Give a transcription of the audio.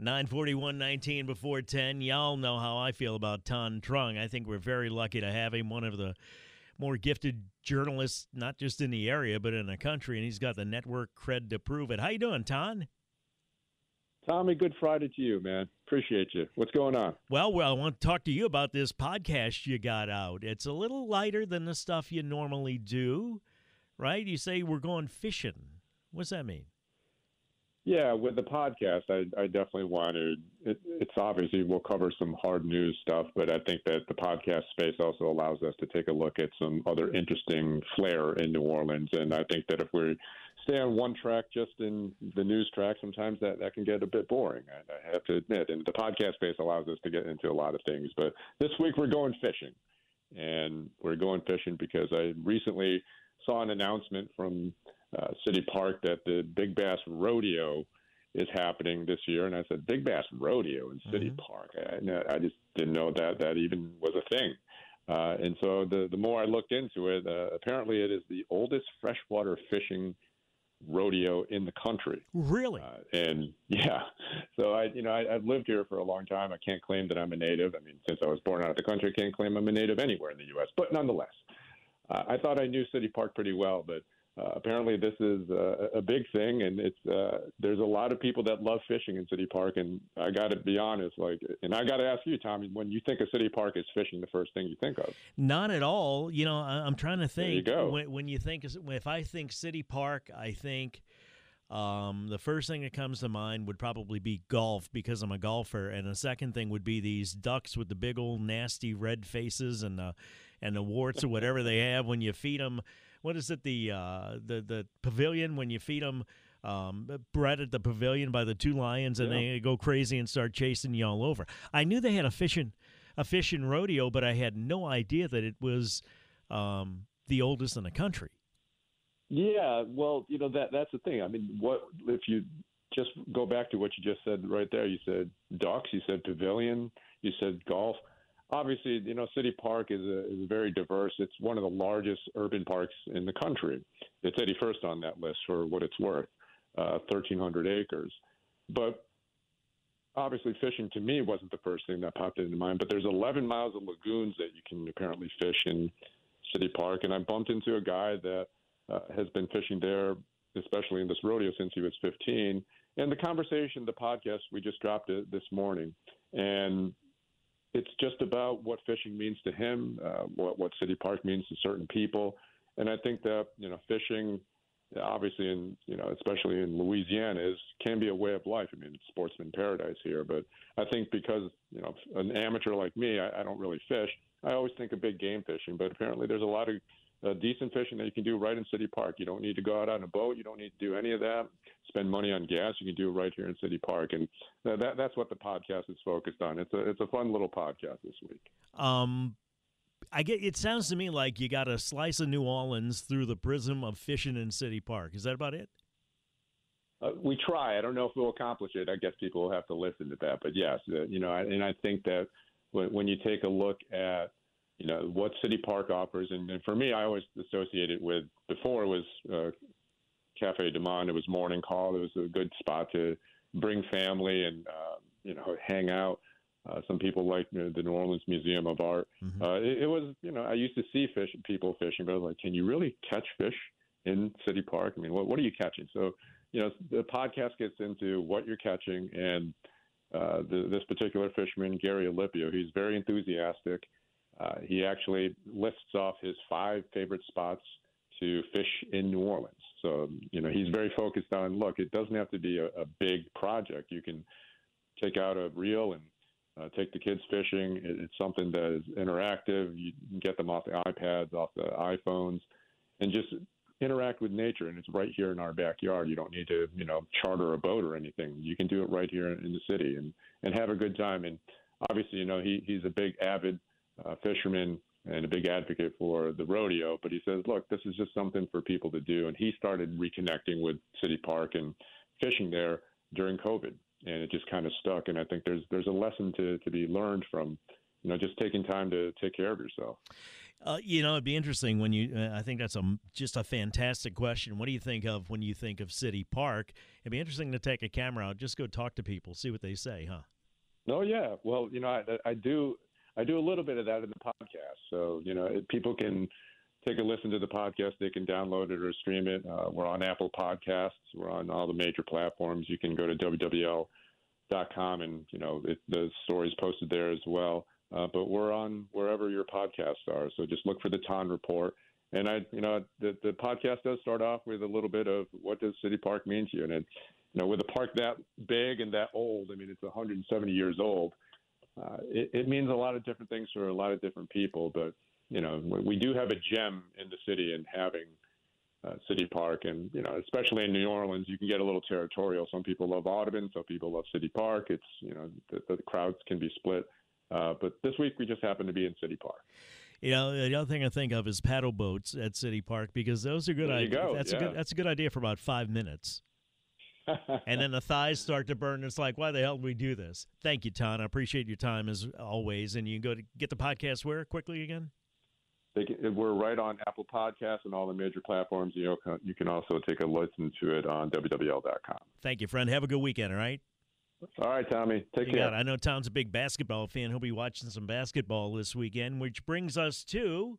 941 19 before 10. Y'all know how I feel about Thanh Truong. I think we're very lucky to have him, one of the more gifted journalists, not just in the area, but in the country, and he's got the network cred to prove it. How you doing, Tan? Tommy, good Friday to you, man. Appreciate you. What's going on? Well, well, I want to talk to you about this podcast you got out. It's a little lighter than the stuff you normally do, right? You say we're going fishing. What's that mean? Yeah, with the podcast, I, I definitely wanted. It, it's obviously we'll cover some hard news stuff, but I think that the podcast space also allows us to take a look at some other interesting flair in New Orleans. And I think that if we stay on one track, just in the news track, sometimes that that can get a bit boring. I, I have to admit. And the podcast space allows us to get into a lot of things. But this week we're going fishing, and we're going fishing because I recently saw an announcement from uh, City Park that the Big Bass Rodeo is happening this year, and I said Big Bass Rodeo in City mm-hmm. Park. I, I just didn't know that that even was a thing. Uh, and so the the more I looked into it, uh, apparently it is the oldest freshwater fishing rodeo in the country. Really? Uh, and yeah, so I, you know, I, have lived here for a long time. I can't claim that I'm a native. I mean, since I was born out of the country, I can't claim I'm a native anywhere in the U.S. But nonetheless, uh, I thought I knew City Park pretty well. But uh, apparently this is uh, a big thing, and it's uh, there's a lot of people that love fishing in City Park, and I got to be honest, like, and I got to ask you, Tommy, when you think of City Park is fishing, the first thing you think of? Not at all. You know, I'm trying to think. There you go. When, when you think, if I think City Park, I think. Um, the first thing that comes to mind would probably be golf because I'm a golfer, and the second thing would be these ducks with the big old nasty red faces and the and the warts or whatever they have when you feed them what is it the uh, the the pavilion when you feed them um, bread at the pavilion by the two lions and yeah. they go crazy and start chasing you all over. I knew they had a fishing a fishing rodeo, but I had no idea that it was um, the oldest in the country. Yeah, well, you know that that's the thing. I mean, what if you just go back to what you just said right there? You said ducks, you said pavilion, you said golf obviously, you know, City Park is a, is very diverse. It's one of the largest urban parks in the country. It's 81st on that list for what it's worth, uh, 1,300 acres. But obviously, fishing to me wasn't the first thing that popped into mind. But there's 11 miles of lagoons that you can apparently fish in City Park, and I bumped into a guy that uh, has been fishing there, especially in this rodeo, since he was 15. And the conversation, the podcast, we just dropped it this morning, and it's just about what fishing means to him, uh, what what City Park means to certain people, and I think that you know fishing, obviously in you know especially in Louisiana, is can be a way of life. I mean, it's sportsman paradise here, but I think because you know an amateur like me, I, I don't really fish. I always think of big game fishing, but apparently there's a lot of uh, decent fishing that you can do right in City Park. You don't need to go out on a boat. You don't need to do any of that. Spend money on gas. You can do it right here in City Park, and that that's what the podcast is focused on. It's a it's a fun little podcast this week. Um, I get. It sounds to me like you got a slice of New Orleans through the prism of fishing in City Park. Is that about it? Uh, we try. I don't know if we'll accomplish it. I guess people will have to listen to that. But yes, uh, you know, and I think that when, when you take a look at you know what City Park offers, and, and for me, I always associate it with before it was uh, Cafe Du Monde. It was morning call. It was a good spot to bring family and uh, you know hang out. Uh, some people like you know, the New Orleans Museum of Art. Mm-hmm. Uh, it, it was you know I used to see fish people fishing, but I was like, can you really catch fish in City Park? I mean, what what are you catching? So you know the podcast gets into what you're catching and. Uh, the, this particular fisherman, Gary Alipio, he's very enthusiastic. Uh, he actually lists off his five favorite spots to fish in New Orleans. So, you know, he's very focused on look, it doesn't have to be a, a big project. You can take out a reel and uh, take the kids fishing. It, it's something that is interactive. You can get them off the iPads, off the iPhones, and just interact with nature, and it's right here in our backyard. You don't need to, you know, charter a boat or anything. You can do it right here in the city and and have a good time. And obviously, you know, he he's a big avid uh, fisherman and a big advocate for the rodeo. But he says, look, this is just something for people to do. And he started reconnecting with City Park and fishing there during COVID, and it just kind of stuck. And I think there's there's a lesson to to be learned from, you know, just taking time to take care of yourself. Uh, you know, it'd be interesting when you. Uh, I think that's a just a fantastic question. What do you think of when you think of City Park? It'd be interesting to take a camera out, just go talk to people, see what they say, huh? Oh yeah, well, you know, I, I do. I do a little bit of that in the podcast. So you know, people can take a listen to the podcast. They can download it or stream it. Uh, we're on Apple Podcasts. We're on all the major platforms. You can go to wwl.com and you know it, the story's posted there as well. Uh, but we're on wherever your podcasts are. So just look for the Thanh Report. And I, you know, the, the podcast does start off with a little bit of what does City Park mean to you? And it, you know, with a park that big and that old, I mean, it's 170 years old. Uh, it, it means a lot of different things for a lot of different people. But you know, we do have a gem in the city in having uh, City Park, and you know, especially in New Orleans, you can get a little territorial. Some people love Audubon, some people love City Park. It's you know, the, the crowds can be split. Uh, but this week we just happened to be in City Park. You know, the other thing I think of is paddle boats at City Park because those are good. ideas. That's yeah. a good. That's a good idea for about five minutes. And then the thighs start to burn. It's like, why the hell did we do this? Thank you, Thanh. I appreciate your time as always. And you can go to get the podcast where quickly again. Can, we're right on Apple Podcasts and all the major platforms. You know, you can also take a listen to it on WWL.com. Thank you, friend. Have a good weekend. All right. All right, Tommy. Take you care. I know Tom's a big basketball fan. He'll be watching some basketball this weekend, which brings us to